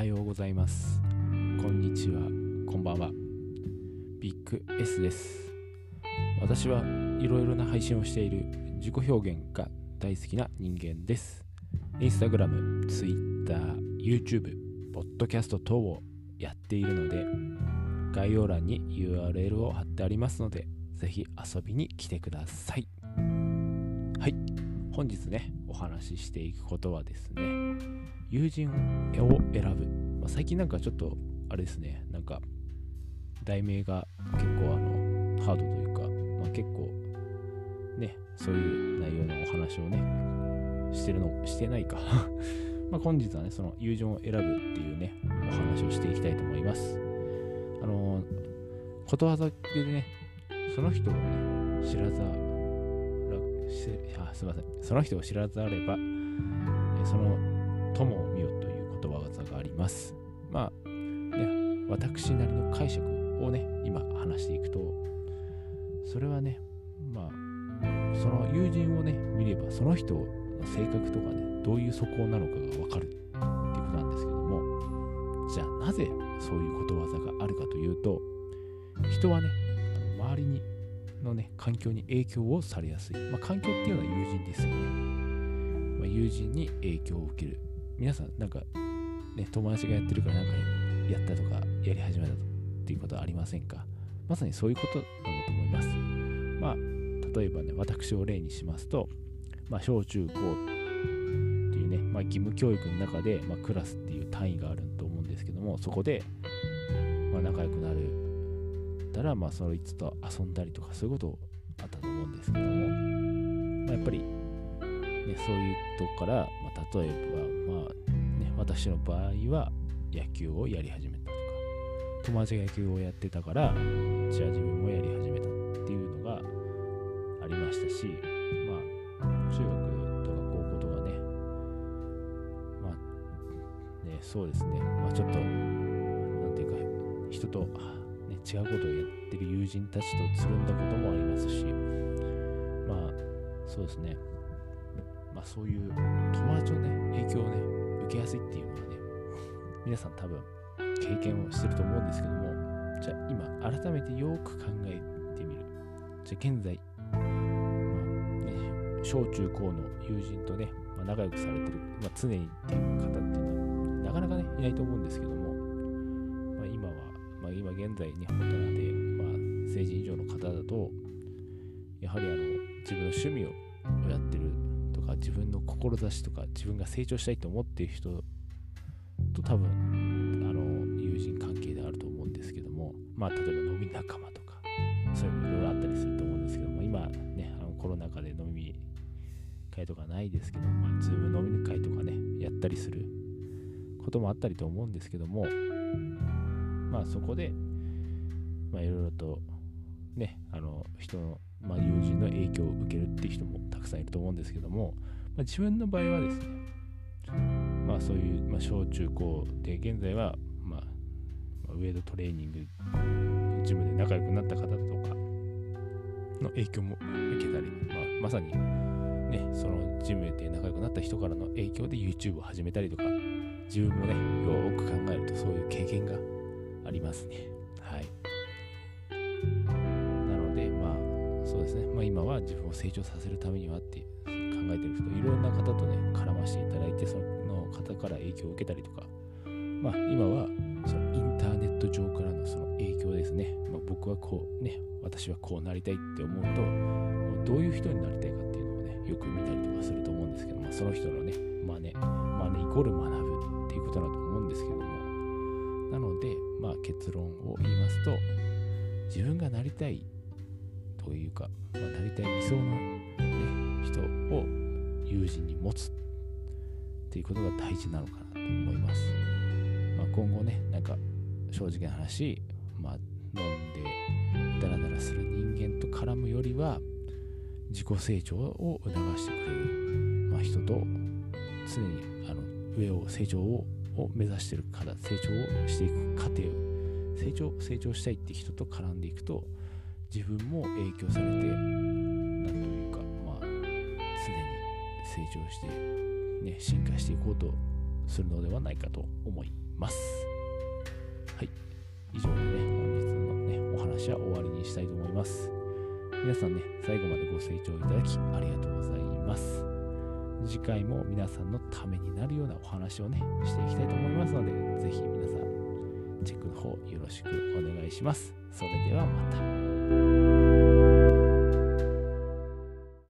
はようございます。こんにちは。こんばんは。ビッグ S です。私はいろいろな配信をしている自己表現が大好きな人間です。インスタグラム、ツイッター、YouTube、ポッドキャスト等をやっているので概要欄に URL を貼ってありますのでぜひ遊びに来てください。はい。本日ねお話ししていくことはですね友人を選ぶ、まあ、最近なんかちょっとあれですねなんか題名が結構あのハードというか、まあ、結構ねそういう内容のお話をねしてるのしてないか。ま本日はねその友人を選ぶっていうねお話をしていきたいと思います。あのことわざでねその人をね知らざあすいません。その人を知らざればその友を見よということわざがあります。まあね私なりの解釈をね今話していくとそれはねまあその友人をね見ればその人の性格とかねどういう素行なのかがわかるっていうことなんですけどもじゃあなぜそういうことわざがあるかというと人はね周りにのね環境に影響をされやすい、まあ、環境っていうのは友人ですよね、まあ、友人に影響を受ける。皆さんなんかね友達がやってるからなんかやったとかやり始めたっていうことはありませんか？まさにそういうことなんだと思います。まあ例えばね私を例にしますと、まあ、小中高っていうね、まあ、義務教育の中で、まあ、クラスっていう単位があると思うんですけどもそこで、ま、仲良くなるたら、まあ、そいつと遊んだりとかそういうことあったと思うんですけども、まあ、やっぱり、ね、そういうとこから、まあ、例えば、まあね、私の場合は野球をやり始めたとか。友達が野球をやってたからじゃあ自分もやり始めたっていうのがありましたし、まあ、中学とか高校とかね、まあ、ね、そうですね、まあ、ちょっと、なんていうか、人と、違うことをやってる友人たちとつるんだこともありますし、まあ、そうですね、まあ、そういう友達のね、影響をね、受けやすいっていうのはね、皆さん多分経験をしてると思うんですけども、じゃあ今、改めてよく考えてみる。じゃあ現在ま、小中高の友人とね、まあ、仲良くされてる、まあ、常にっていう方っていうのはなかなかねいないと思うんですけども、今現在ね大人で、まあ、成人以上の方だとやはりあの自分の趣味をやってるとか自分の志とか自分が成長したいと思っている人と多分あの友人関係であると思うんですけどもまあ例えば飲み仲間とかそういうのいろいろあったりすると思うんですけども今ねあのコロナ禍で飲み会とかないですけど、まあ、ズーム飲み会とかね、やったりすることもあったりと思うんですけども、まあそこで、まあいろいろとね、あの人の、まあ、友人の影響を受けるっていう人もたくさんいると思うんですけども、まあ、自分の場合はですね、まあそういう、まあ、小中高で現在は、まあ、ウェイドトレーニングジムで仲良くなった方とかの影響も受けたり、まあ、まさにね、そのジムで仲良くなった人からの影響で YouTube を始めたりとか、自分もね、よく考えるとそういう経験がありますね。はい。なので、まあ、そうですね、まあ今は自分を成長させるためにはって考えてるんですけど、いろんな方とね、絡ましていただいて、その方から影響を受けたりとか、まあ今は、そのインターネット上からのその影響ですね。まあ、僕はこうね、私はこうなりたいって思うと、どういう人になりたいかっていうのをね、よく見たりとかすると思うんですけど、まあ、その人のね、真似、真似イコール学ぶで、まあ、結論を言いますと、自分がなりたいというか、まあ、なりたい理想の、ね、人を友人に持つっていうことが大事なのかなと思います。まあ、今後ね、なんか正直な話、まあ、飲んでダラダラする人間と絡むよりは、自己成長を促してくれる、まあ、人と常にあの上を成長をを目指している方成長をしていく過程成長成長したいって人と絡んでいくと自分も影響されて何というかまあ常に成長してね進化していこうとするのではないかと思います。はい。以上でね、本日のね、お話は終わりにしたいと思います。皆さんね、最後までご清聴いただきありがとうございます。次回も皆さんのためになるようなお話をね、していきたいと思いますので、是非皆さん、チェックの方よろしくお願いします。それではまた。